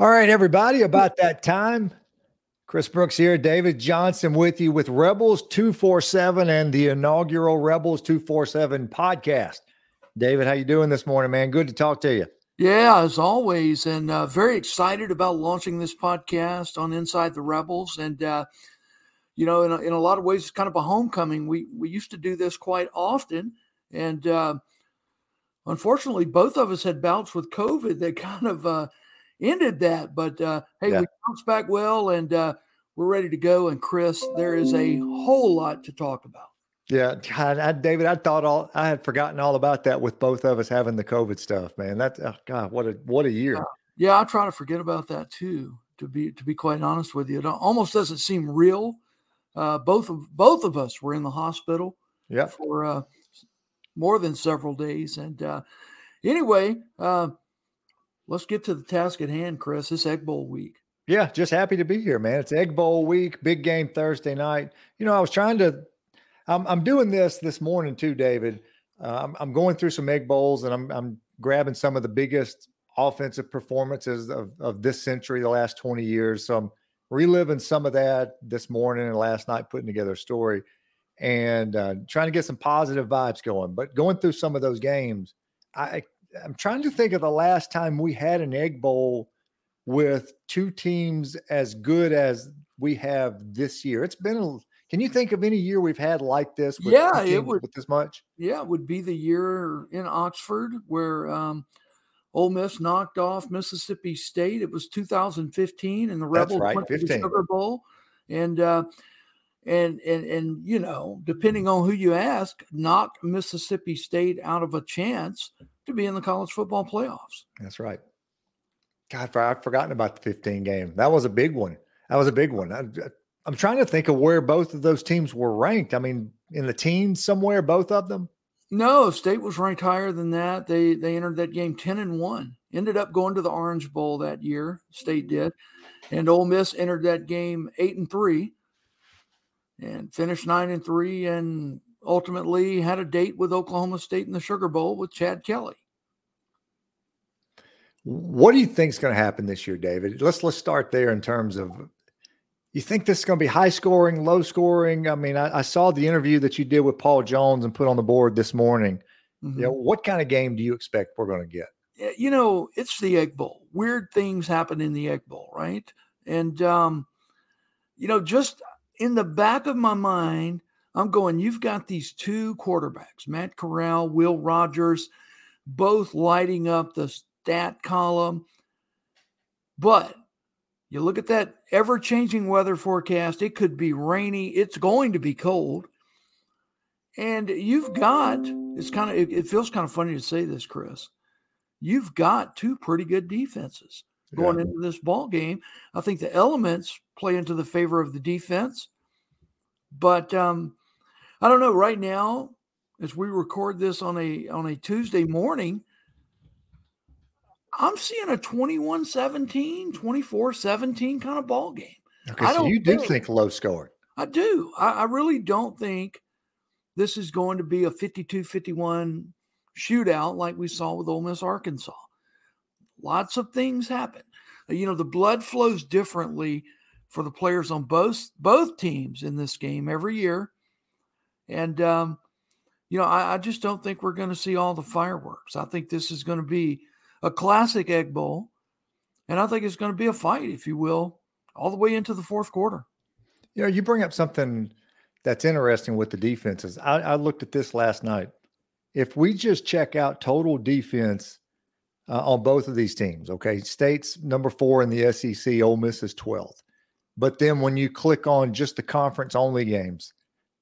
All right, everybody, about that time. Chris Brooks here, David Johnson with you with Rebels 247 and the inaugural Rebels 247 podcast. David, how you doing this morning, man? Good to talk to you. Yeah, as always, and uh, very excited about launching this podcast on Inside the Rebels. And uh, you know, in a, in a lot of ways, it's kind of a homecoming. We we used to do this quite often, and uh, unfortunately, both of us had bouts with COVID that kind of uh, ended that. But uh, hey, yeah. we bounced back well, and uh, we're ready to go. And Chris, there is a whole lot to talk about. Yeah, God, I, David, I thought all I had forgotten all about that with both of us having the COVID stuff, man. That's oh God, what a what a year. yeah, I try to forget about that too. To be to be quite honest with you, it almost doesn't seem real. Uh, both of both of us were in the hospital. Yeah. For uh, more than several days, and uh, anyway, uh, let's get to the task at hand, Chris. It's Egg Bowl week. Yeah, just happy to be here, man. It's Egg Bowl week, big game Thursday night. You know, I was trying to, I'm, I'm doing this this morning too, David. Uh, I'm, I'm going through some Egg Bowls and I'm, I'm grabbing some of the biggest offensive performances of, of this century, the last 20 years. So I'm reliving some of that this morning and last night, putting together a story and uh, trying to get some positive vibes going. But going through some of those games, I I'm trying to think of the last time we had an egg bowl with two teams as good as we have this year. It's been a can you think of any year we've had like this? yeah, it would with this much. Yeah, it would be the year in Oxford where um, Ole Miss knocked off Mississippi State. It was 2015, and the Rebels right, went 15. to the Sugar Bowl. And uh, and and and you know, depending on who you ask, knocked Mississippi State out of a chance to be in the college football playoffs. That's right. God, I've forgotten about the 15 game. That was a big one. That was a big one. I, I'm trying to think of where both of those teams were ranked. I mean, in the teens somewhere, both of them. No, State was ranked higher than that. They they entered that game 10 and 1. Ended up going to the Orange Bowl that year. State did. And Ole Miss entered that game 8 and 3 and finished 9 and 3 and ultimately had a date with Oklahoma State in the Sugar Bowl with Chad Kelly. What do you think is going to happen this year, David? Let's let's start there in terms of you think this is going to be high scoring, low scoring? I mean, I, I saw the interview that you did with Paul Jones and put on the board this morning. Mm-hmm. You know, what kind of game do you expect we're going to get? You know, it's the Egg Bowl. Weird things happen in the Egg Bowl, right? And um, you know, just in the back of my mind, I'm going, you've got these two quarterbacks, Matt Corral, Will Rogers, both lighting up the stat column. But you look at that ever changing weather forecast, it could be rainy, it's going to be cold. And you've got, it's kind of, it, it feels kind of funny to say this, Chris. You've got two pretty good defenses going yeah. into this ball game. I think the elements play into the favor of the defense. But um, I don't know. Right now, as we record this on a on a Tuesday morning, I'm seeing a 21-17, 24-17 kind of ball game. Okay, so you do think, think low scoring. I do. I, I really don't think this is going to be a 52-51 shootout like we saw with Ole Miss Arkansas. Lots of things happen. You know, the blood flows differently for the players on both both teams in this game every year. And um, you know, I, I just don't think we're going to see all the fireworks. I think this is going to be a classic Egg Bowl, and I think it's going to be a fight, if you will, all the way into the fourth quarter. You know, you bring up something that's interesting with the defenses. I, I looked at this last night. If we just check out total defense uh, on both of these teams, okay, State's number four in the SEC, Ole Miss is 12th. But then when you click on just the conference only games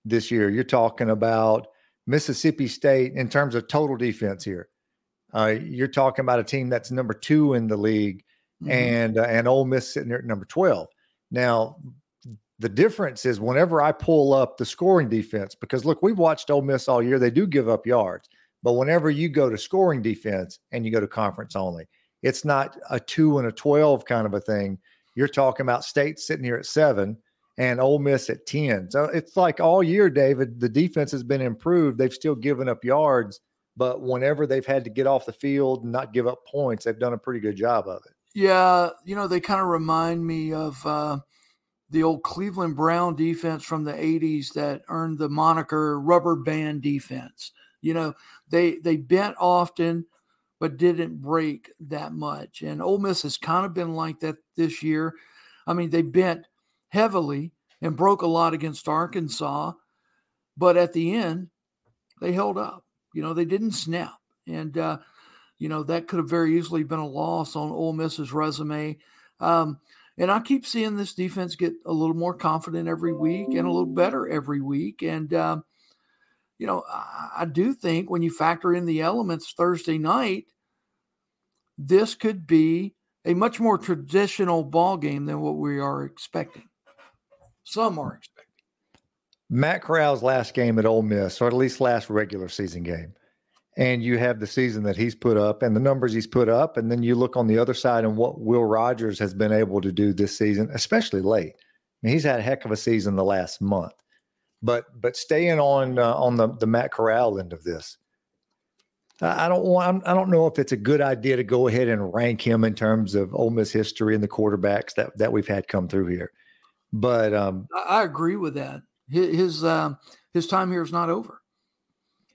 this year, you're talking about Mississippi State in terms of total defense here. Uh, you're talking about a team that's number two in the league, mm-hmm. and uh, and Ole Miss sitting there at number twelve. Now, the difference is whenever I pull up the scoring defense, because look, we've watched Ole Miss all year; they do give up yards, but whenever you go to scoring defense and you go to conference only, it's not a two and a twelve kind of a thing. You're talking about State sitting here at seven and Ole Miss at 10. So it's like all year, David, the defense has been improved. They've still given up yards, but whenever they've had to get off the field and not give up points, they've done a pretty good job of it. Yeah, you know, they kind of remind me of uh, the old Cleveland Brown defense from the 80s that earned the moniker rubber band defense. You know, they they bent often but didn't break that much. And Ole Miss has kind of been like that this year. I mean, they bent heavily and broke a lot against Arkansas, but at the end, they held up. You know, they didn't snap. And, uh, you know, that could have very easily been a loss on Ole Miss's resume. Um, and I keep seeing this defense get a little more confident every week and a little better every week. And, um, you know, I, I do think when you factor in the elements Thursday night, this could be a much more traditional ball game than what we are expecting. Some are expecting. Matt Corral's last game at Ole Miss, or at least last regular season game, and you have the season that he's put up and the numbers he's put up, and then you look on the other side and what Will Rogers has been able to do this season, especially late. I mean, he's had a heck of a season the last month. But but staying on uh, on the the Matt Corral end of this, I don't want. I don't know if it's a good idea to go ahead and rank him in terms of Ole Miss history and the quarterbacks that that we've had come through here. But um, I agree with that. His his, uh, his time here is not over.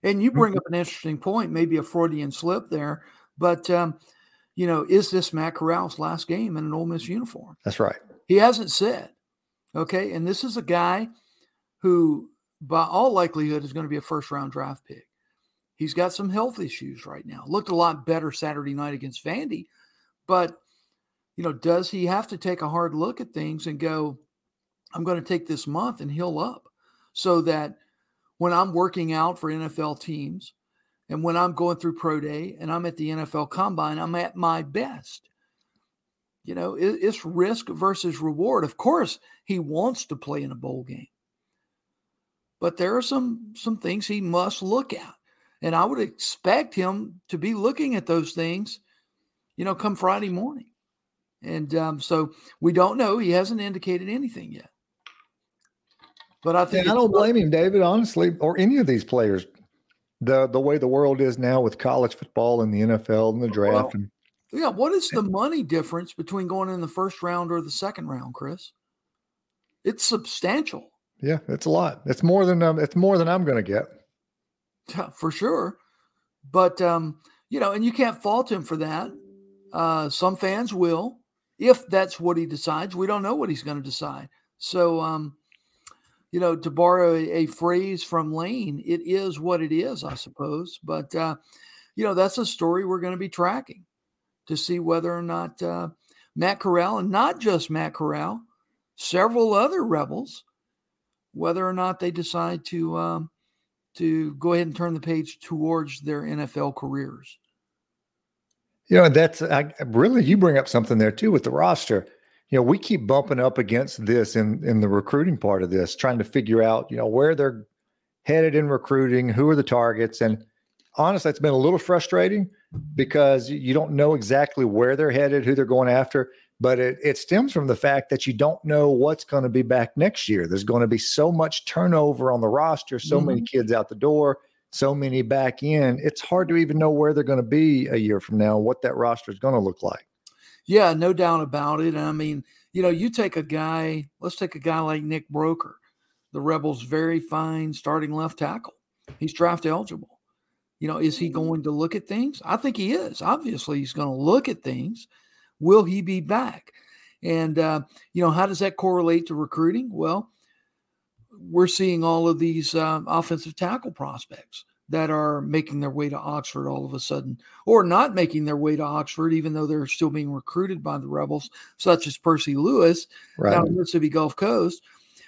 And you bring mm-hmm. up an interesting point, maybe a Freudian slip there, but um, you know, is this Matt Corral's last game in an Ole Miss uniform? That's right. He hasn't said. Okay, and this is a guy who, by all likelihood, is going to be a first round draft pick. He's got some health issues right now. Looked a lot better Saturday night against Vandy, but you know, does he have to take a hard look at things and go, I'm going to take this month and heal up so that when I'm working out for NFL teams and when I'm going through pro day and I'm at the NFL combine, I'm at my best. You know, it's risk versus reward. Of course, he wants to play in a bowl game. But there are some some things he must look at. And i would expect him to be looking at those things you know come friday morning. And um, so we don't know. He hasn't indicated anything yet but i think i don't blame him david honestly or any of these players the the way the world is now with college football and the nfl and the draft well, and, yeah what is the money difference between going in the first round or the second round chris it's substantial yeah, it's a lot. It's more than um, it's more than I'm going to get. Yeah, for sure. But um, you know, and you can't fault him for that. Uh, some fans will, if that's what he decides. We don't know what he's going to decide. So, um, you know, to borrow a, a, phrase from Lane, it is what it is, I suppose. But uh, you know, that's a story we're going to be tracking to see whether or not uh, Matt Corral, and not just Matt Corral, several other rebels whether or not they decide to um, to go ahead and turn the page towards their NFL careers. You know, that's I, really you bring up something there too with the roster. You know, we keep bumping up against this in in the recruiting part of this, trying to figure out you know where they're headed in recruiting, who are the targets, and honestly, it's been a little frustrating because you don't know exactly where they're headed, who they're going after but it, it stems from the fact that you don't know what's going to be back next year. There's going to be so much turnover on the roster, so mm-hmm. many kids out the door, so many back in. It's hard to even know where they're going to be a year from now, what that roster is going to look like. Yeah, no doubt about it. I mean, you know, you take a guy, let's take a guy like Nick Broeker, the Rebels' very fine starting left tackle. He's draft eligible. You know, is he mm-hmm. going to look at things? I think he is. Obviously, he's going to look at things Will he be back? And, uh, you know, how does that correlate to recruiting? Well, we're seeing all of these uh, offensive tackle prospects that are making their way to Oxford all of a sudden, or not making their way to Oxford, even though they're still being recruited by the Rebels, such as Percy Lewis right. down in Mississippi Gulf Coast.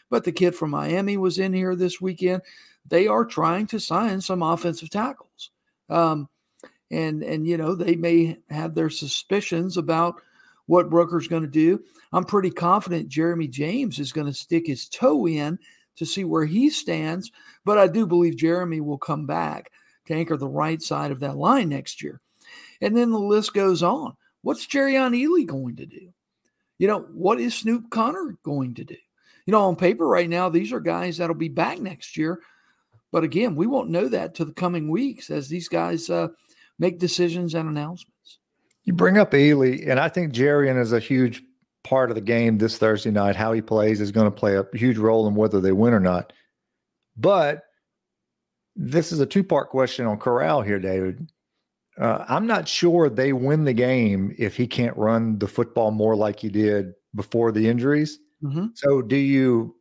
But the kid from Miami was in here this weekend. They are trying to sign some offensive tackles. Um, and and you know they may have their suspicions about what Broeker's going to do. I'm pretty confident Jeremy James is going to stick his toe in to see where he stands, but I do believe Jeremy will come back to anchor the right side of that line next year. And then the list goes on. What's Jerrion Ealy going to do? You know, what is Snoop Conner going to do? You know, on paper right now, these are guys that'll be back next year. But again, we won't know that to the coming weeks as these guys uh, make decisions and announcements. You bring up Ealy, and I think Jerrion is a huge part of the game this Thursday night. How he plays is going to play a huge role in whether they win or not. But this is a two part question on Corral here, David. Uh, I'm not sure they win the game if he can't run the football more like he did before the injuries. Mm-hmm. So, do you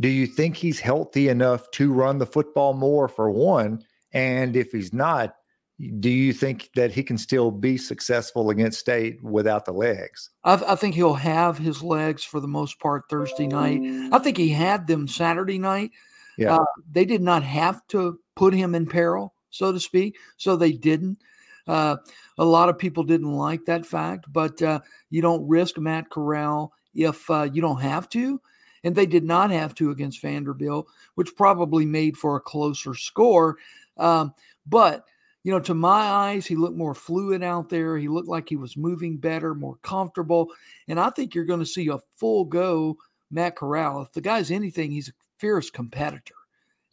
do you think he's healthy enough to run the football more for one? And if he's not, do you think that he can still be successful against State without the legs? I, I, think he'll have his legs for the most part Thursday night. I think he had them Saturday night. Yeah. Uh, they did not have to put him in peril, so to speak, so they didn't. Uh, a lot of people didn't like that fact, but uh, you don't risk Matt Corral if uh, you don't have to. And they did not have to against Vanderbilt, which probably made for a closer score. Um, but you know, to my eyes, he looked more fluid out there. He looked like he was moving better, more comfortable. And I think you're going to see a full go Matt Corral. If the guy's anything, he's a fierce competitor.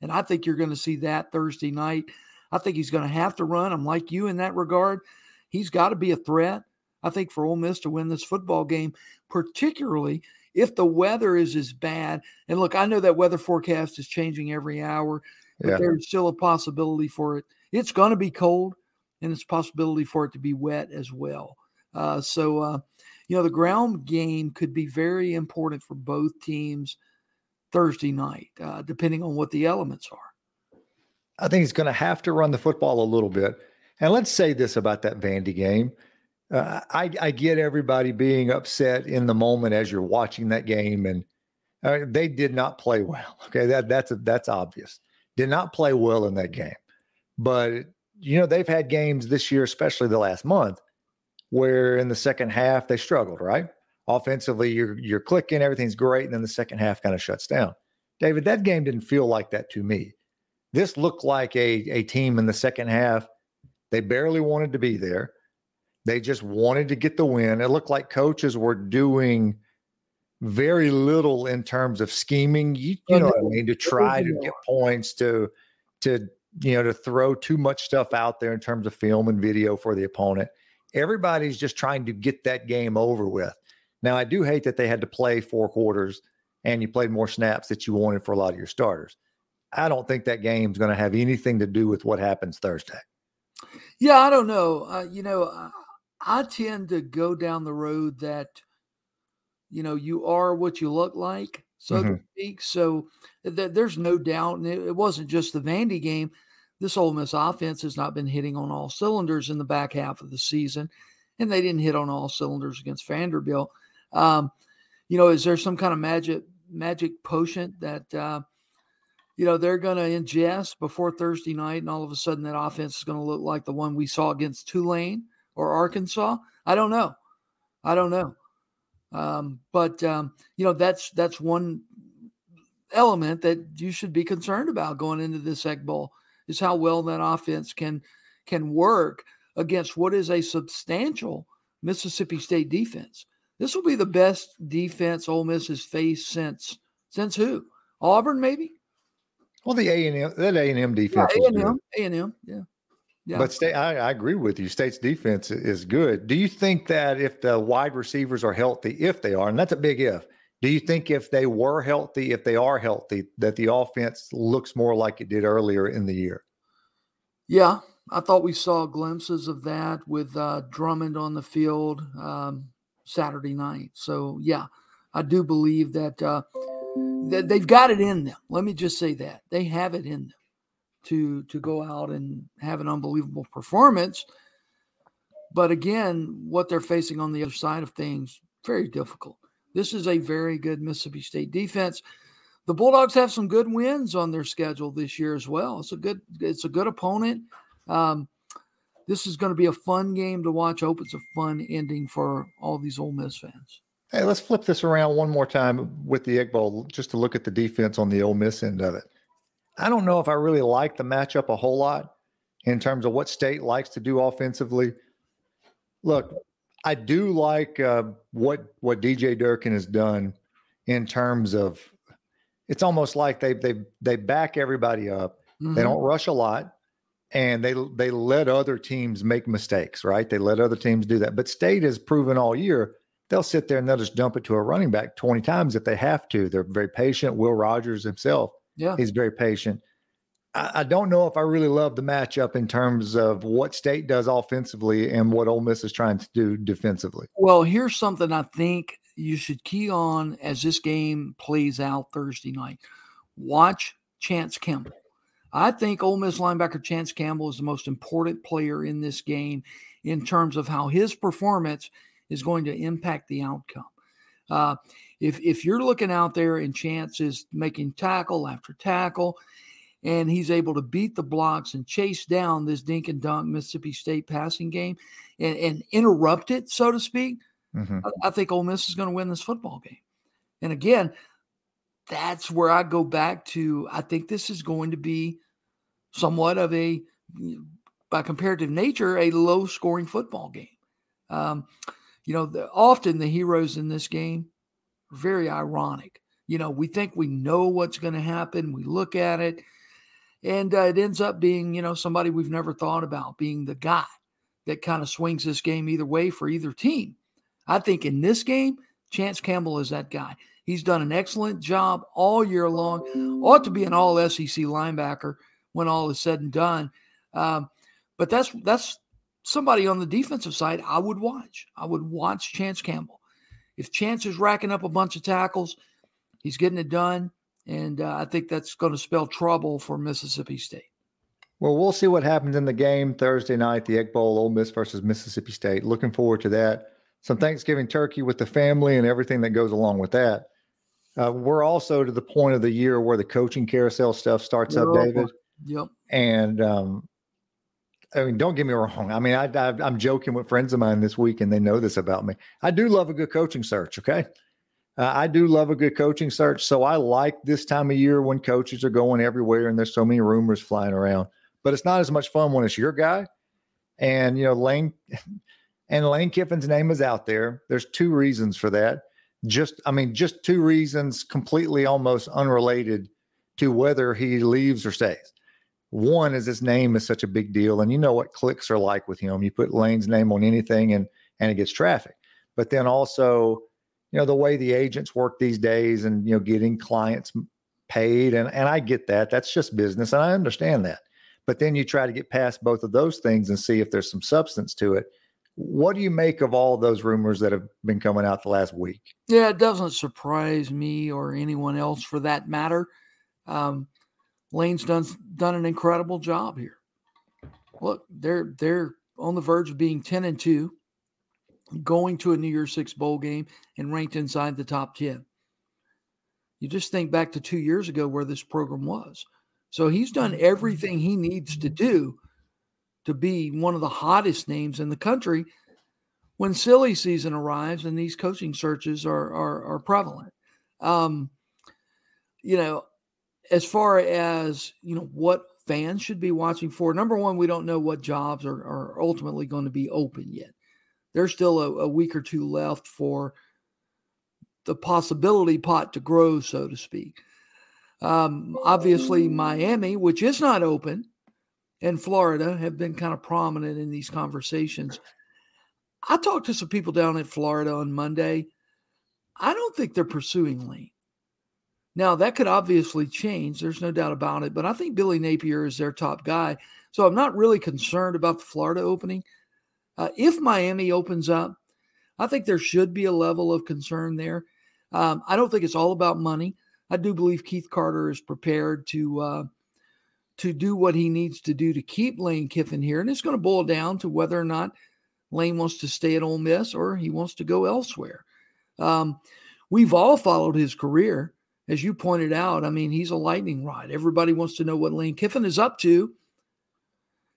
And I think you're going to see that Thursday night. I think he's going to have to run. I'm like you in that regard. He's got to be a threat, I think, for Ole Miss to win this football game, particularly if the weather is as bad. And look, I know that weather forecast is changing every hour, but yeah. there's still a possibility for it it's going to be cold, and it's possibility for it to be wet as well. Uh, so, uh, you know, the ground game could be very important for both teams Thursday night, uh, depending on what the elements are. I think he's going to have to run the football a little bit. And let's say this about that Vandy game. Uh, I, I, get everybody being upset in the moment as you're watching that game, and uh, they did not play well. Okay, that that's a, that's obvious. Did not play well in that game. But you know, they've had games this year, especially the last month, where in the second half they struggled, right? Offensively, you're you're clicking, everything's great, and then the second half kind of shuts down. David, that game didn't feel like that to me. This looked like a, a team in the second half. They barely wanted to be there. They just wanted to get the win. It looked like coaches were doing very little in terms of scheming. You, you know what I mean? To try to get points, to to you know, to throw too much stuff out there in terms of film and video for the opponent. Everybody's just trying to get that game over with. Now, I do hate that they had to play four quarters and you played more snaps that you wanted for a lot of your starters. I don't think that game's going to have anything to do with what happens Thursday. Yeah, I don't know. Uh, you know, I, I tend to go down the road that, you know, you are what you look like so mm-hmm. to speak. So th- there's no doubt, and it, it, wasn't just the Vandy game. This Ole Miss offense has not been hitting on all cylinders in the back half of the season, and they didn't hit on all cylinders against Vanderbilt. Um, you know, is there some kind of magic magic potion that uh, you know they're going to ingest before Thursday night, and all of a sudden that offense is going to look like the one we saw against Tulane or Arkansas? I don't know. I don't know. Um, but um, you know that's that's one element that you should be concerned about going into this Egg Bowl is how well that offense can can work against what is a substantial Mississippi State defense. This will be the best defense Ole Miss has faced since since who? Auburn, maybe. Well, the A and M that A and M defense. A and M, A and M, yeah. Yeah. But state, I, I, agree with you. State's defense is good. Do you think that if the wide receivers are healthy, if they are, and that's a big if, do you think if they were healthy, if they are healthy, that the offense looks more like it did earlier in the year? Yeah, I thought we saw glimpses of that with uh, Drummond on the field um, Saturday night. So yeah, I do believe that, uh, that they've got it in them. Let me just say that they have it in them to to go out and have an unbelievable performance. But again, what they're facing on the other side of things, very difficult. This is a very good Mississippi State defense. The Bulldogs have some good wins on their schedule this year as well. It's a good it's a good opponent. Um, this is going to be a fun game to watch. I hope it's a fun ending for all these Ole Miss fans. Hey, let's flip this around one more time with the Egg Bowl, just to look at the defense on the Ole Miss end of it. I don't know if I really like the matchup a whole lot in terms of what state likes to do offensively. Look, I do like uh, what what DJ Durkin has done in terms of it's almost like they they they back everybody up. Mm-hmm. They don't rush a lot. and they they let other teams make mistakes, right? They let other teams do that. But State has proven all year they'll sit there and they'll just dump it to a running back 20 times if they have to. They're very patient. Will Rogers himself, yeah, he's very patient. I, I don't know if I really love the matchup in terms of what State does offensively and what Ole Miss is trying to do defensively. Well, here's something I think you should key on as this game plays out Thursday night. Watch Chance Campbell. I think Ole Miss linebacker Chance Campbell is the most important player in this game in terms of how his performance is going to impact the outcome. Uh, if if you're looking out there and Chance is making tackle after tackle, and he's able to beat the blocks and chase down this dink and dunk Mississippi State passing game and, and interrupt it, so to speak, mm-hmm. I, I think Ole Miss is going to win this football game. And again, that's where I go back to. I think this is going to be somewhat of a, by comparative nature, a low scoring football game. Um, you know, the, often the heroes in this game are very ironic. You know, we think we know what's going to happen. We look at it, and uh, it ends up being, you know, somebody we've never thought about being the guy that kind of swings this game either way for either team. I think in this game, Chance Campbell is that guy. He's done an excellent job all year long. Ought to be an all SEC linebacker when all is said and done. Um, but that's that's somebody on the defensive side I would watch. I would watch Chance Campbell. If Chance is racking up a bunch of tackles, he's getting it done. And uh, I think that's going to spell trouble for Mississippi State. Well, we'll see what happens in the game Thursday night, the Egg Bowl, Ole Miss versus Mississippi State. Looking forward to that. Some Thanksgiving turkey with the family and everything that goes along with that. Uh, we're also to the point of the year where the coaching carousel stuff starts up, David. Yep. And um, I mean, don't get me wrong. I mean, I, I, am joking with friends of mine this week, and they know this about me. I do love a good coaching search. Okay, uh, I do love a good coaching search. So I like this time of year when coaches are going everywhere and there's so many rumors flying around. But it's not as much fun when it's your guy. And you know, Lane and Lane Kiffin's name is out there. There's two reasons for that just I mean, just two reasons completely almost unrelated to whether he leaves or stays. One is his name is such a big deal, and you know what clicks are like with him. You put Lane's name on anything and and it gets traffic. But then also, you know, the way the agents work these days and you know, getting clients paid and and I get that. That's just business and I understand that. But then you try to get past both of those things and see if there's some substance to it what do you make of all those rumors that have been coming out the last week? Yeah, it doesn't surprise me or anyone else for that matter. Um, Lane's done done an incredible job here. Look, they're they're on the verge of being ten and two, going to a New Year's Six bowl game and ranked inside the top ten. You just think back to two years ago where this program was. So he's done everything he needs to do to be one of the hottest names in the country when silly season arrives and these coaching searches are are, are prevalent. Um, you know, as far as you know, what fans should be watching for. Number one, we don't know what jobs are, are ultimately going to be open yet. There's still a, a week or two left for the possibility pot to grow, so to speak. Um, obviously, Miami, which is not open, and Florida have been kind of prominent in these conversations. I talked to some people down in Florida on Monday. I don't think they're pursuing Lane. Now, that could obviously change. There's no doubt about it. But I think Billy Napier is their top guy. So I'm not really concerned about the Florida opening. Uh, if Miami opens up, I think there should be a level of concern there. Um, I don't think it's all about money. I do believe Keith Carter is prepared to uh, to do what he needs to do to keep Lane Kiffin here. And it's going to boil down to whether or not Lane wants to stay at Ole Miss or he wants to go elsewhere. Um, we've all followed his career. As you pointed out, I mean, he's a lightning rod. Everybody wants to know what Lane Kiffin is up to.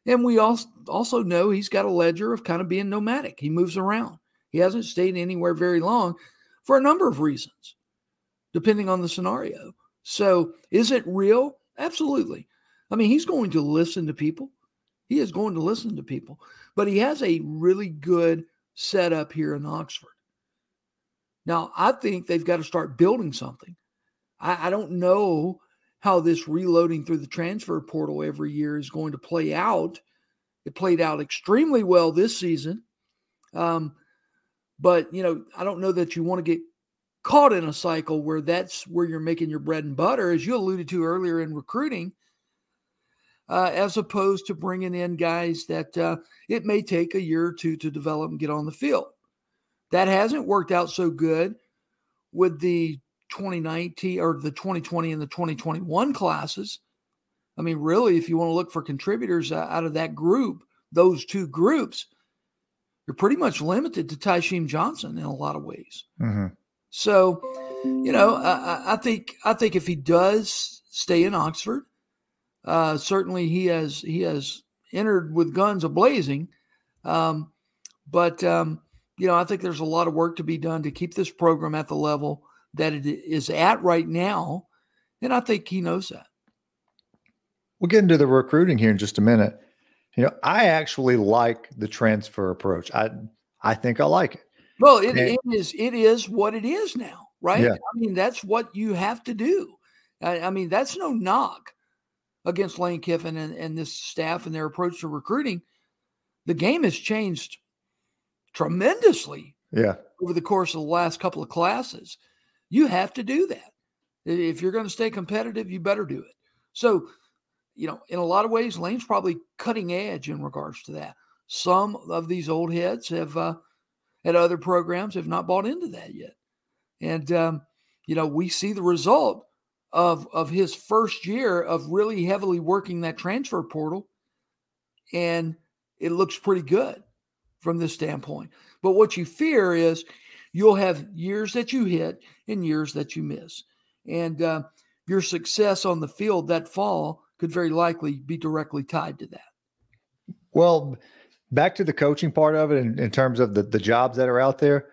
And we also know he's got a ledger of kind of being nomadic. He moves around. He hasn't stayed anywhere very long for a number of reasons, depending on the scenario. So, is it real? Absolutely. I mean, he's going to listen to people. He is going to listen to people, but he has a really good setup here in Oxford. Now, I think they've got to start building something. I, I don't know how this reloading through the transfer portal every year is going to play out. It played out extremely well this season. Um, but, you know, I don't know that you want to get caught in a cycle where that's where you're making your bread and butter, as you alluded to earlier in recruiting, uh, as opposed to bringing in guys that uh, it may take a year or two to develop and get on the field. That hasn't worked out so good with the 2019 or the 2020 and the 2021 classes. I mean, really, if you want to look for contributors out of that group, those two groups, you're pretty much limited to Tysheem Johnson in a lot of ways. Mm-hmm. So, you know, I, I, think I think if he does stay in Oxford, uh, certainly he has he has entered with guns a blazing. Um, but um, you know, I think there's a lot of work to be done to keep this program at the level that it is at right now. And I think he knows that. We'll get into the recruiting here in just a minute. You know, I actually like the transfer approach. I I think I like it. Well, it, it is it is what it is now, right? Yeah. I mean, that's what you have to do. I, I, mean, that's no knock against Lane Kiffin and, and this staff and their approach to recruiting. The game has changed tremendously. Yeah. Over the course of the last couple of classes. You have to do that. If you're going to stay competitive, you better do it. So, you know, in a lot of ways, Lane's probably cutting edge in regards to that. Some of these old heads have, uh, at other programs, have not bought into that yet. And, um, you know, we see the result of, of his first year of really heavily working that transfer portal. And it looks pretty good from this standpoint. But what you fear is you'll have years that you hit and years that you miss. And uh, your success on the field that fall could very likely be directly tied to that. Well, back to the coaching part of it in, in terms of the, the jobs that are out there.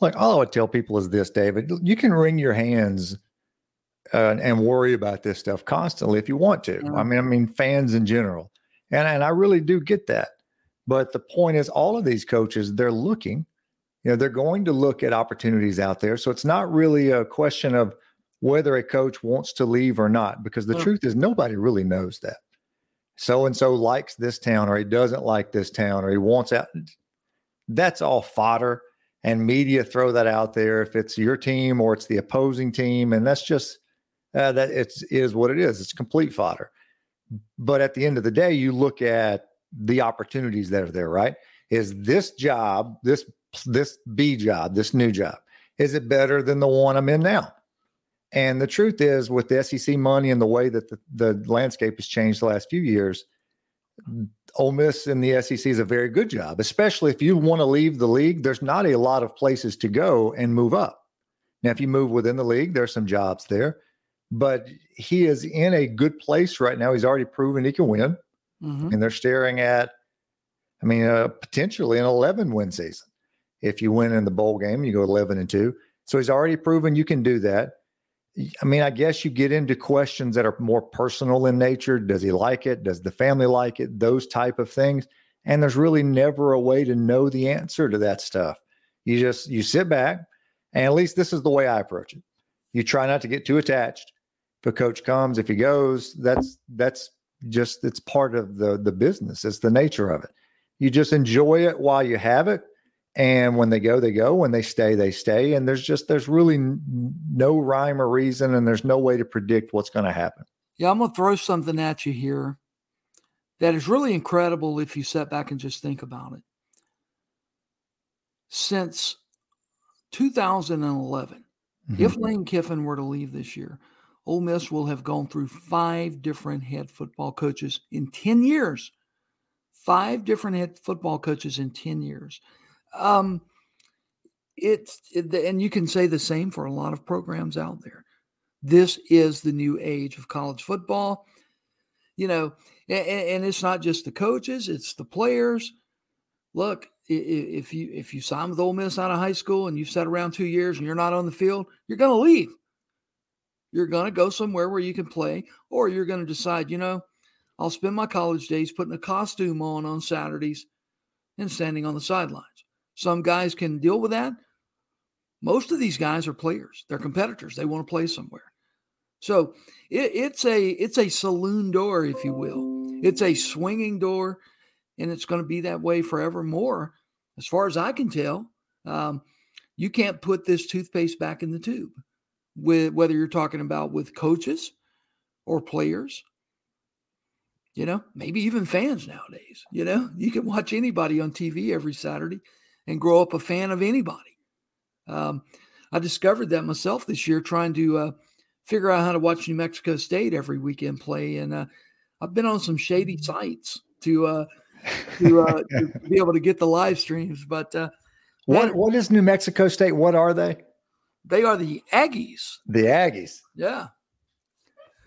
Like all I would tell people is this, David, you can wring your hands uh, and worry about this stuff constantly if you want to. I mean, I mean, fans in general, and and I really do get that. But the point is, all of these coaches, they're looking you know they're going to look at opportunities out there. So it's not really a question of whether a coach wants to leave or not because the truth is nobody really knows that. So and so likes this town or he doesn't like this town or he wants out. That's all fodder and media throw that out there if it's your team or it's the opposing team and that's just uh, that it's is what it is. It's complete fodder. But at the end of the day you look at the opportunities that are there right? Is this job this this B job, this new job? Is it better than the one I'm in now? And the truth is, with the SEC money and the way that the, the landscape has changed the last few years, Ole Miss in the SEC is a very good job, especially if you want to leave the league. There's not a lot of places to go and move up. Now, if you move within the league, there's some jobs there, but he is in a good place right now. He's already proven he can win, mm-hmm. and they're staring at, I mean, uh, potentially an 11 win season if you win in the bowl game, you go 11 and 2. So he's already proven you can do that. I mean, I guess you get into questions that are more personal in nature. Does he like it? Does the family like it? Those type of things. And there's really never a way to know the answer to that stuff. You just you sit back, and at least this is the way I approach it. You try not to get too attached. If a coach comes, if he goes, that's that's just it's part of the the business. It's the nature of it. You just enjoy it while you have it and when they go they go when they stay they stay and there's just there's really no rhyme or reason and there's no way to predict what's going to happen yeah i'm going to throw something at you here that is really incredible if you sit back and just think about it since 2011 mm-hmm. if lane kiffin were to leave this year Ole Miss will have gone through five different head football coaches in 10 years. Five different head football coaches in 10 years. Um, it's it, and you can say the same for a lot of programs out there. This is the new age of college football. You know, and, and it's not just the coaches; it's the players. Look, if you if you sign with Ole Miss out of high school and you've sat around two years and you're not on the field, you're going to leave. You're going to go somewhere where you can play, or you're going to decide, you know, I'll spend my college days putting a costume on on Saturdays and standing on the sidelines. Some guys can deal with that. Most of these guys are players, they're competitors, they want to play somewhere. So it, it's a it's a saloon door, if you will. It's a swinging door, and it's going to be that way forevermore, as far as I can tell. Um, you can't put this toothpaste back in the tube, with whether you're talking about with coaches or players. You know, maybe even fans nowadays. You know, you can watch anybody on TV every Saturday and grow up a fan of anybody. Um, I discovered that myself this year, trying to uh, figure out how to watch New Mexico State every weekend play, and uh, I've been on some shady sites to uh, to, uh, to, be able to get the live streams. But uh, what what is New Mexico State? What are they? They are the Aggies. The Aggies. Yeah,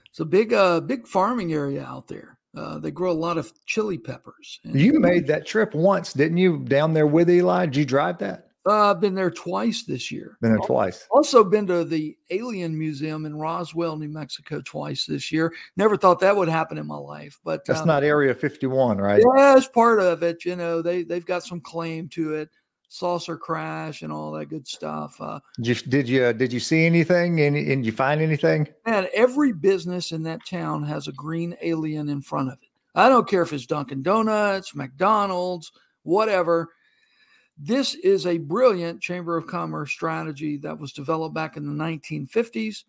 it's a big uh, big farming area out there. Uh, they grow a lot of chili peppers. you made that trip once, didn't you? Down there with Eli, did you drive that? Uh, I've been there twice this year. Been there twice. Also been to the Alien Museum in Roswell, New Mexico, twice this year. Never thought that would happen in my life, but that's um, not Area 51, right? Yeah, it's part of it. You know, they they've got some claim to it. Saucer crash and all that good stuff. Uh, Just did you did you see anything and, and you find anything? And every business in that town has a green alien in front of it. I don't care if it's Dunkin' Donuts, McDonald's, whatever this is a brilliant Chamber of Commerce strategy that was developed back in the 1950s.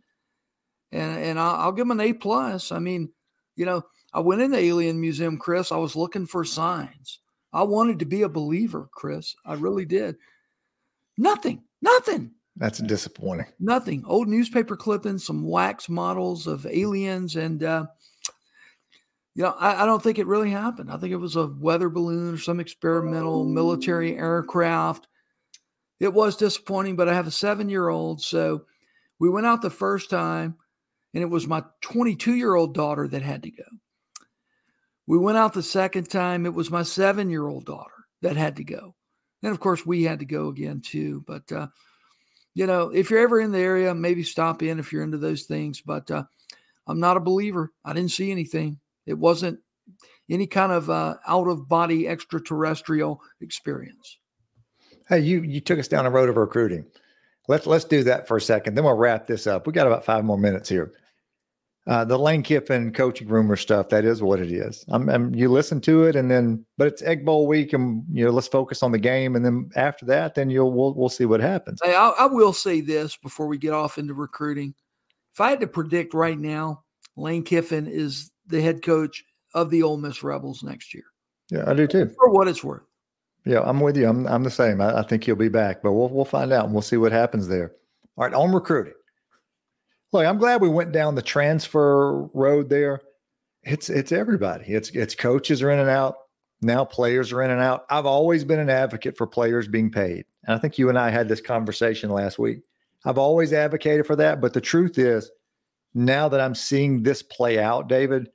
And, and I'll, I'll give them an A plus. I mean, you know, I went in the Alien Museum, Chris. I was looking for signs. I wanted to be a believer, Chris. I really did. Nothing, nothing. That's disappointing. Nothing. Old newspaper clippings, some wax models of aliens, and uh, you know, I, I, don't think it really happened. I think it was a weather balloon or some experimental military aircraft. It was disappointing, but I have a seven year old. So we went out the first time, and it was my 22 year old daughter that had to go. We went out the second time, it was my seven year old daughter that had to go. And of course, we had to go again too. But, uh, you know, if you're ever in the area, maybe stop in if you're into those things. But uh, I'm not a believer. I didn't see anything. It wasn't any kind of uh, out of body extraterrestrial experience. Hey, you you took us down a road of recruiting. Let's let's do that for a second. Then we'll wrap this up. We got about five more minutes here. Uh, the Lane Kiffin coaching rumor stuff. That is what it is. I'm, I'm, you listen to it, and then, but it's Egg Bowl week, and you know, let's focus on the game, and then after that, then you'll we'll we'll see what happens. Hey, I, I will say this before we get off into recruiting. If I had to predict right now, Lane Kiffin is the head coach of the Ole Miss Rebels next year. Yeah, I do too. For what it's worth. Yeah, I'm with you. I'm I'm the same. I, I think he'll be back, but we'll we'll find out and we'll see what happens there. All right, on recruiting. Look, I'm glad we went down the transfer road there. It's it's everybody. It's it's coaches are in and out. Now players are in and out. I've always been an advocate for players being paid. And I think you and I had this conversation last week. I've always advocated for that, but the truth is now that I'm seeing this play out, David,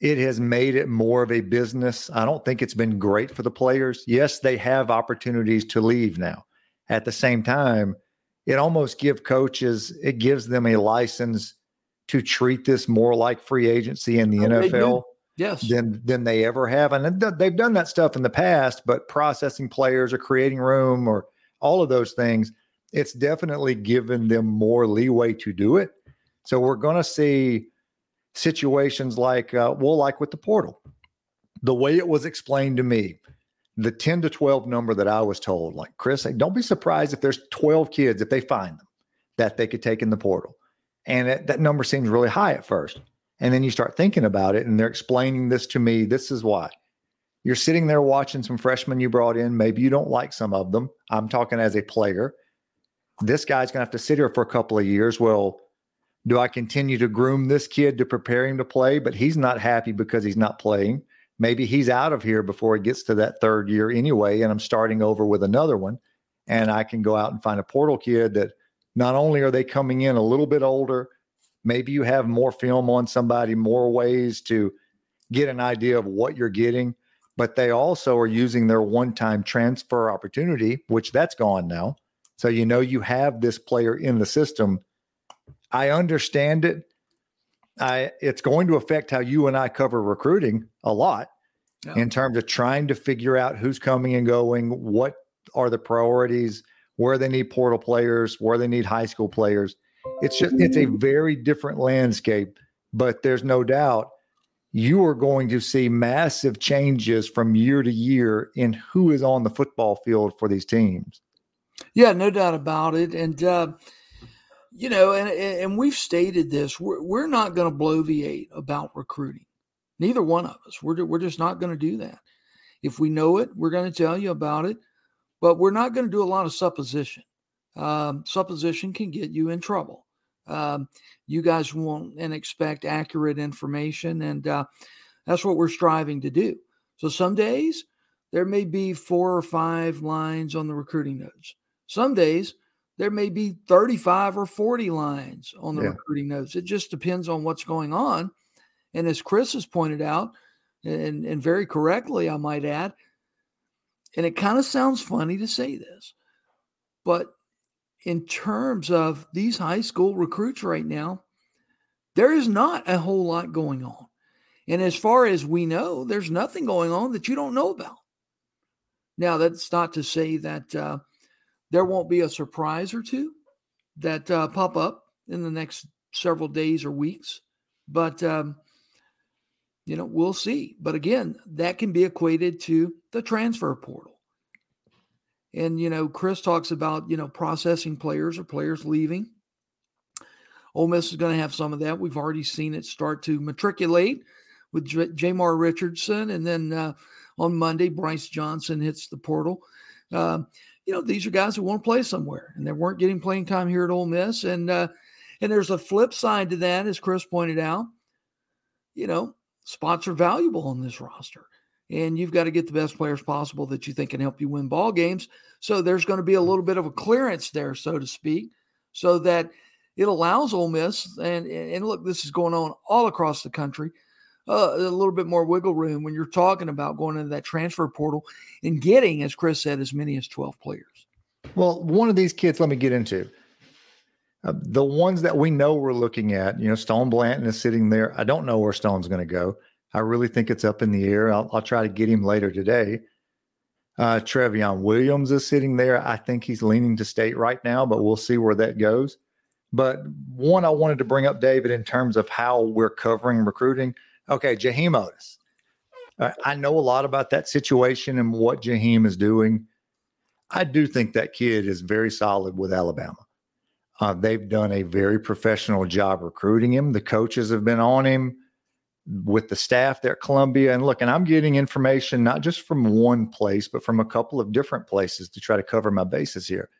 it has made it more of a business. I don't think it's been great for the players. Yes, they have opportunities to leave now. At the same time, it almost give coaches, it gives them a license to treat this more like free agency in the oh, NFL yes. than than they ever have. And they've done that stuff in the past, but processing players or creating room or all of those things, it's definitely given them more leeway to do it. So we're going to see situations like, uh, well, like with the portal. The way it was explained to me, the 10 to 12 number that I was told, like Chris, don't be surprised if there's 12 kids, if they find them, that they could take in the portal. And it, that number seems really high at first. And then you start thinking about it, and they're explaining this to me. This is why. You're sitting there watching some freshmen you brought in. Maybe you don't like some of them. I'm talking as a player. This guy's going to have to sit here for a couple of years. Well, do I continue to groom this kid to prepare him to play? But he's not happy because he's not playing. Maybe he's out of here before he gets to that third year anyway, and I'm starting over with another one. And I can go out and find a portal kid that not only are they coming in a little bit older, maybe you have more film on somebody, more ways to get an idea of what you're getting, but they also are using their one time transfer opportunity, which that's gone now. So you know you have this player in the system I understand it. I it's going to affect how you and I cover recruiting a lot yeah. in terms of trying to figure out who's coming and going, what are the priorities, where they need portal players, where they need high school players. It's just it's a very different landscape, but there's no doubt you are going to see massive changes from year to year in who is on the football field for these teams. Yeah, no doubt about it. And uh, you know, and and we've stated this: we're we're not going to bloviate about recruiting. Neither one of us. We're we're just not going to do that. If we know it, we're going to tell you about it, but we're not going to do a lot of supposition. Um, supposition can get you in trouble. Um, you guys want and expect accurate information, and uh, that's what we're striving to do. So some days there may be four or five lines on the recruiting notes. Some days there may be 35 or 40 lines on the yeah. recruiting notes. It just depends on what's going on. And as Chris has pointed out, and, and very correctly, I might add, and it kind of sounds funny to say this, but in terms of these high school recruits right now, there is not a whole lot going on. And as far as we know, there's nothing going on that you don't know about. Now, that's not to say that uh, there won't be a surprise or two that uh, pop up in the next several days or weeks, but um, you know we'll see. But again, that can be equated to the transfer portal. And you know, Chris talks about you know processing players or players leaving. Ole Miss is going to have some of that. We've already seen it start to matriculate with J- Jamar Richardson, and then uh, on Monday, Bryce Johnson hits the portal. Uh, you know, these are guys who want to play somewhere and they weren't getting playing time here at Ole Miss. And uh, and there's a flip side to that, as Chris pointed out. You know, spots are valuable on this roster. And you've got to get the best players possible that you think can help you win ball games. So there's going to be a little bit of a clearance there, so to speak, so that it allows Ole Miss and and look, this is going on all across the country uh, a little bit more wiggle room when you're talking about going into that transfer portal and getting, as Chris said, as many as 12 players. Well, one of these kids, let me get into uh, the ones that we know we're looking at. You know, Stone Blanton is sitting there. I don't know where Stone's going to go. I really think it's up in the air. I'll, I'll try to get him later today. Uh, Trevion Williams is sitting there. I think he's leaning to state right now, but we'll see where that goes. But one I wanted to bring up, David, in terms of how we're covering recruiting. Okay, Jaheim Oatis. Uh, I know a lot about that situation and what Jaheim is doing. I do think that kid is very solid with Alabama. Uh, they've done a very professional job recruiting him. The coaches have been on him with the staff there at Columbia. And look, and I'm getting information not just from one place, but from a couple of different places to try to cover my bases here.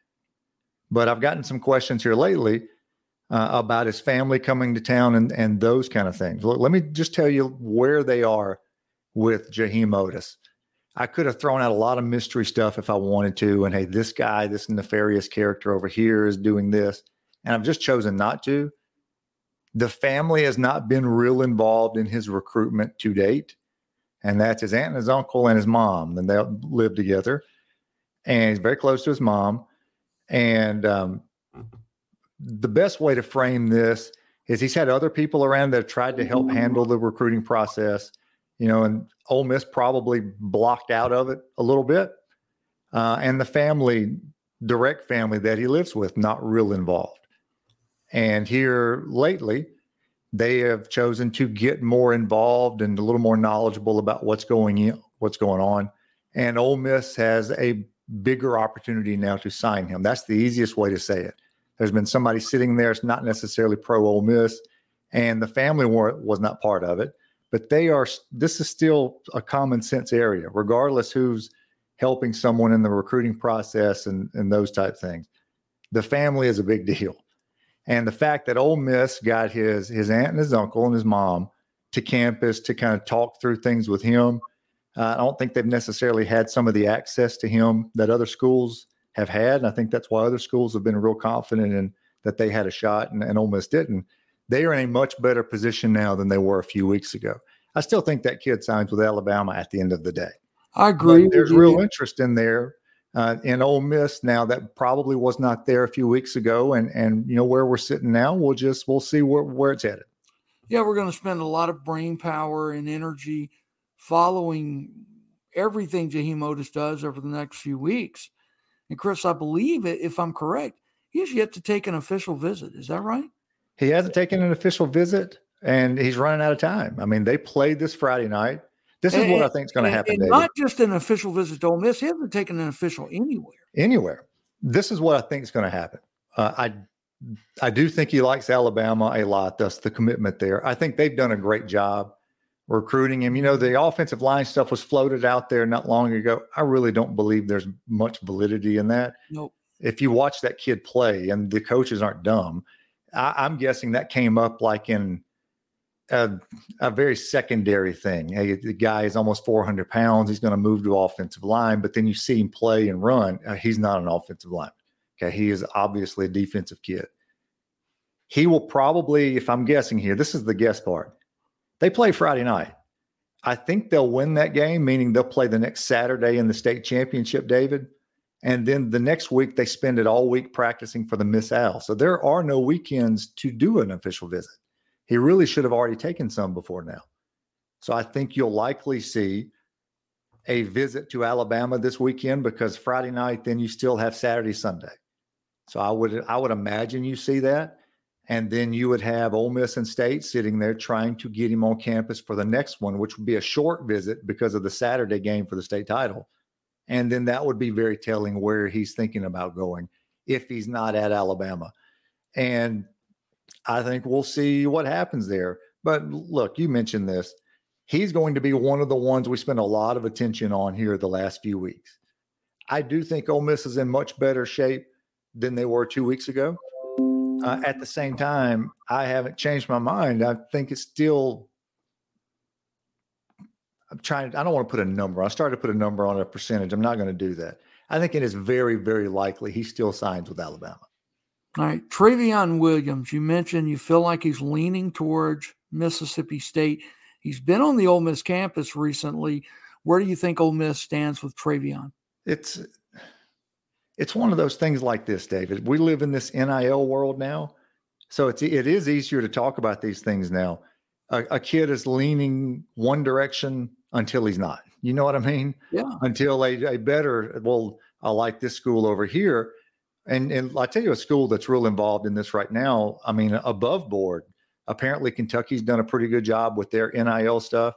But I've gotten some questions here lately uh, about his family coming to town and, and those kind of things. Look, let me just tell you where they are with Jaheim Oatis. I could have thrown out a lot of mystery stuff if I wanted to. And hey, this guy, this nefarious character over here is doing this. And I've just chosen not to. The family has not been real involved in his recruitment to date. And that's his aunt and his uncle and his mom. And they live together. And he's very close to his mom. And um, the best way to frame this is he's had other people around that have tried to help handle the recruiting process, you know, and Ole Miss probably blocked out of it a little bit. Uh, and the family, direct family that he lives with, not real involved. And here lately, they have chosen to get more involved and a little more knowledgeable about what's going in, what's going on. And Ole Miss has a bigger opportunity now to sign him. That's the easiest way to say it. There's been somebody sitting there. It's not necessarily pro Ole Miss, and the family war was not part of it. But they are. This is still a common sense area, regardless who's helping someone in the recruiting process and and those type things. The family is a big deal, and the fact that Ole Miss got his his aunt and his uncle and his mom to campus to kind of talk through things with him. Uh, I don't think they've necessarily had some of the access to him that other schools have had. And I think that's why other schools have been real confident in that they had a shot and, and almost didn't. They are in a much better position now than they were a few weeks ago. I still think that kid signs with Alabama at the end of the day. I agree. But there's real interest in there uh, in Ole Miss now that probably was not there a few weeks ago, and and you know where we're sitting now. We'll just we'll see where where it's headed. Yeah, we're going to spend a lot of brain power and energy following everything Jaheim Oatis does over the next few weeks. And Chris, I believe it, if I'm correct, he has yet to take an official visit. Is that right? He hasn't taken an official visit, and he's running out of time. I mean, they played this Friday night. This is And- what I think is going to happen. not just an official visit to Ole Miss. He hasn't taken an official anywhere. anywhere. This is what I think is going to happen. Uh, I I do think he likes Alabama a lot. Thus the commitment there. I think they've done a great job recruiting him. You know, the offensive line stuff was floated out there not long ago. I really don't believe there's much validity in that. Nope. If you watch that kid play, and the coaches aren't dumb, I, I'm guessing that came up like in a, a very secondary thing. Hey, the guy is almost 400 pounds. He's going to move to offensive line, but then you see him play and run. Uh, he's not an offensive line. Okay. He is obviously a defensive kid. He will probably, if I'm guessing here, this is the guess part. They play Friday night. I think they'll win that game, meaning they'll play the next Saturday in the state championship, David. And then the next week, they spend it all week practicing for the Miss Al. So there are no weekends to do an official visit. He really should have already taken some before now. So I think you'll likely see a visit to Alabama this weekend because Friday night, then you still have Saturday, Sunday. So I would I would imagine you see that. And then you would have Ole Miss and State sitting there trying to get him on campus for the next one, which would be a short visit because of the Saturday game for the state title. And then that would be very telling where he's thinking about going if he's not at Alabama. And I think we'll see what happens there. But look, you mentioned this. He's going to be one of the ones we spend a lot of attention on here the last few weeks. I do think Ole Miss is in much better shape than they were two weeks ago. Uh, at the same time, I haven't changed my mind. I think it's still. I'm trying. I don't want to put a number. I started to put a number on a percentage. I'm not going to do that. I think it is very, very likely he still signs with Alabama. All right. Travion Williams, you mentioned you feel like he's leaning towards Mississippi State. He's been on the Ole Miss campus recently. Where do you think Ole Miss stands with Travion? It's it's one of those things like this, David. We live in this NIL world now, so it's it is easier to talk about these things now. A, a kid is leaning one direction until he's not. You know what I mean? Yeah. Until a, a better, well, I like this school over here, and and I tell you a school that's real involved in this right now. I mean, above board. Apparently, Kentucky's done a pretty good job with their NIL stuff,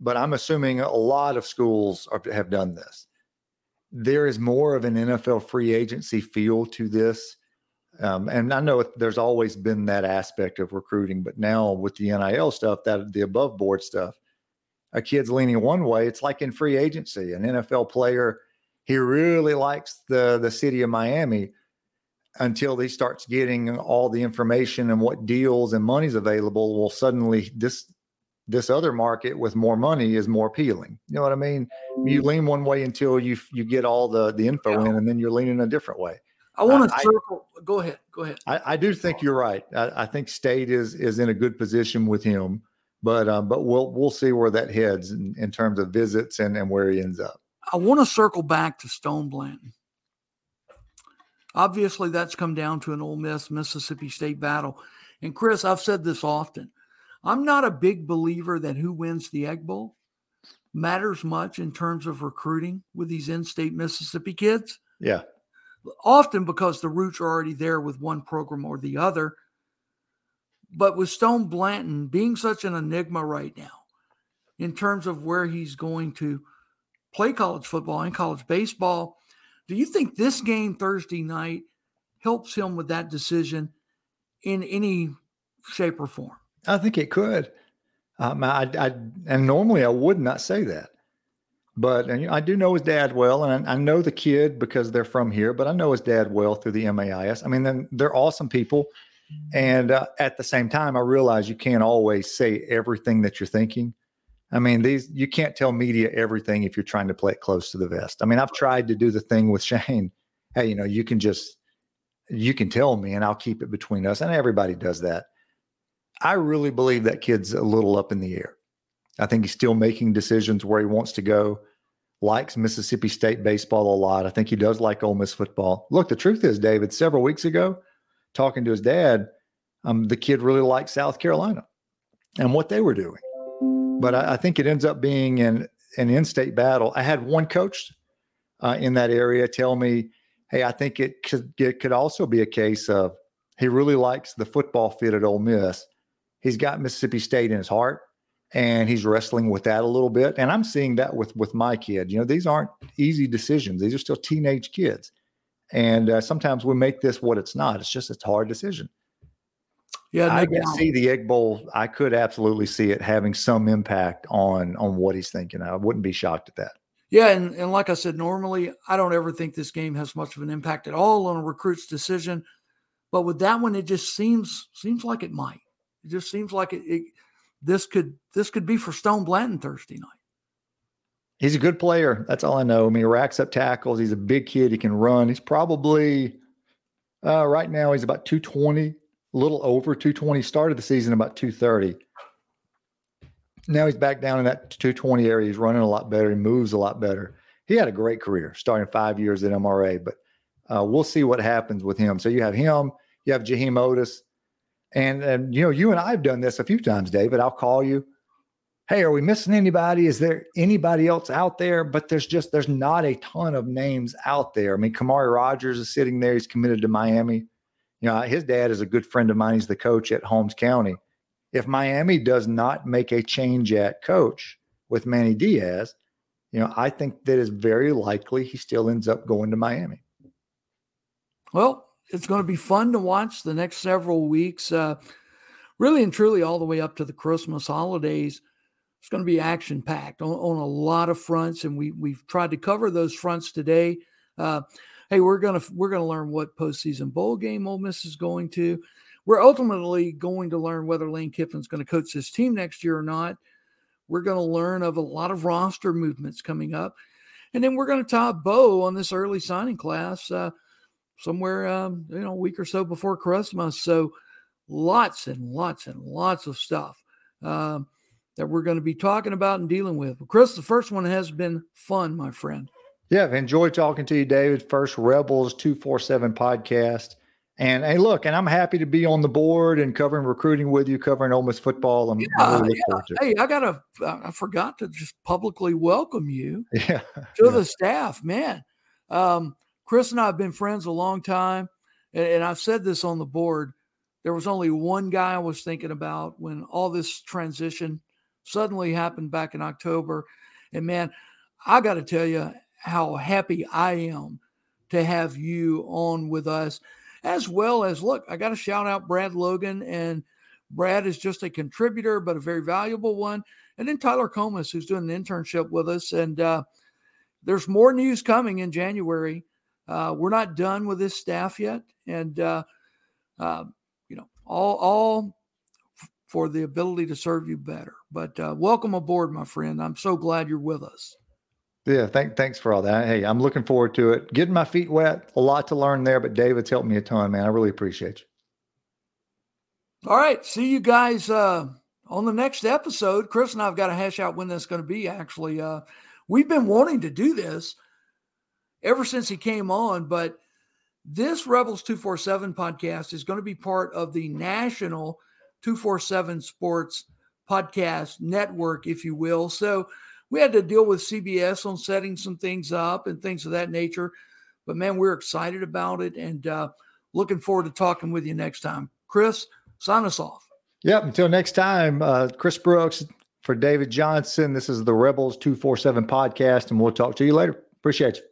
but I'm assuming a lot of schools are, have done this there is more of an NFL free agency feel to this. Um, and I know there's always been that aspect of recruiting, but now with the NIL stuff, that the above board stuff, a kid's leaning one way. It's like in free agency, an NFL player, he really likes the the city of Miami until he starts getting all the information and what deals and money's available. Well, suddenly this this other market with more money is more appealing. You know what I mean? You lean one way until you you get all the the info Yeah. in, and then you're leaning a different way. I want to I- circle. Go ahead. Go ahead. I, I do think you're right. I, I think State is is in a good position with him, but um, but we'll we'll see where that heads in, in terms of visits and and where he ends up. I want to circle back to Stone Blanton. Obviously, that's come down to an Ole Miss Mississippi State battle. And Chris, I've said this often. I'm not a big believer that who wins the Egg Bowl matters much in terms of recruiting with these in-state Mississippi kids. Yeah, Often because the roots are already there with one program or the other. But with Stone Blanton being such an enigma right now, in terms of where he's going to play college football and college baseball, do you think this game Thursday night helps him with that decision in any shape or form? I think it could. Um, I, I and normally I would not say that, but and, I do know his dad well, and I, I know the kid because they're from here. But I know his dad well through the MAIS. I mean, then they're awesome people, and uh, at the same time, I realize you can't always say everything that you're thinking. I mean, these you can't tell media everything if you're trying to play it close to the vest. I mean, I've tried to do the thing with Shane. Hey, you know, you can just you can tell me, and I'll keep it between us, and everybody does that. I really believe that kid's a little up in the air. I think he's still making decisions where he wants to go. Likes Mississippi State baseball a lot. I think he does like Ole Miss football. Look, the truth is, David, several weeks ago, talking to his dad, um, the kid really liked South Carolina and what they were doing. But I, I think it ends up being an, an in-state battle. I had one coach uh, in that area tell me hey, I think it could it could also be a case of he really likes the football fit at Ole Miss. He's got Mississippi State in his heart, and he's wrestling with that a little bit. And I'm seeing that with with my kid. You know, these aren't easy decisions. These are still teenage kids, and uh, sometimes we make this what it's not. It's just it's a hard decision. Yeah, no I can see the Egg Bowl. I could absolutely see it having some impact on on what he's thinking. I wouldn't be shocked at that. Yeah, and, and like I said, normally I don't ever think this game has much of an impact at all on a recruit's decision. But with that one, it just seems seems like it might. It just seems like it, it this could this could be for Stone Blanton Thursday night. He's a good player. That's all I know. I mean, he racks up tackles. He's a big kid. He can run. He's probably uh, right now he's about 220, a little over 220. Started the season about 230. Now he's back down in that 220 area. He's running a lot better. He moves a lot better. He had a great career, starting five years at MRA, but uh, we'll see what happens with him. So you have him, you have Jaheim Oatis, and and you know you and I have done this a few times, David. I'll call you. Hey, are we missing anybody? Is there anybody else out there? But there's just there's not a ton of names out there. I mean, Kamari Rogers is sitting there. He's committed to Miami. You know, his dad is a good friend of mine. He's the coach at Holmes County. If Miami does not make a change at coach with Manny Diaz, you know, I think that is very likely he still ends up going to Miami. Well, it's going to be fun to watch the next several weeks. Uh, really and truly, all the way up to the Christmas holidays. It's going to be action packed on, on, a lot of fronts, and we we've tried to cover those fronts today. Uh, hey, we're gonna we're gonna learn what postseason bowl game Ole Miss is going to. We're ultimately going to learn whether Lane Kiffin's going to coach this team next year or not. We're going to learn of a lot of roster movements coming up, and then we're going to tie a bow on this early signing class. Uh, somewhere, um, you know, a week or so before Christmas. So lots and lots and lots of stuff um, that we're going to be talking about and dealing with. But Chris, the first one has been fun, my friend. Yeah, I've enjoyed talking to you, David. First Rebels 247 podcast. And hey, look, and I'm happy to be on the board and covering recruiting with you, covering Ole Miss football. I'm yeah, really yeah. Hey, I gotta, I forgot to just publicly welcome you yeah, to the staff, man. Um, Chris and I have been friends a long time. And, and I've said this on the board. There was only one guy I was thinking about when all this transition suddenly happened back in October. And man, I got to tell you how happy I am to have you on with us, as well as look, I got to shout out Brad Logan. And Brad is just a contributor, but a very valuable one. And then Tyler Comas, who's doing an internship with us. And uh, there's more news coming in January uh, we're not done with this staff yet, and uh, uh, you know, all all for the ability to serve you better. But uh, welcome aboard, my friend. I'm so glad you're with us. Yeah, thank, thanks for all that. Hey, I'm looking forward to it. Getting my feet wet, a lot to learn there, but David's helped me a ton, man. I really appreciate you. All right, see you guys uh, on the next episode. Chris and I've got to hash out when that's going to be. Actually, uh, we've been wanting to do this ever since he came on. But this Rebels 247 podcast is going to be part of the national 247 Sports podcast network, if you will. So we had to deal with CBS on setting some things up and things of that nature. But man, we're excited about it and uh, looking forward to talking with you next time. Chris, sign us off. Yep. Until next time, uh, Chris Brooks for David Johnson. This is the Rebels 247 podcast, and we'll talk to you later. Appreciate you.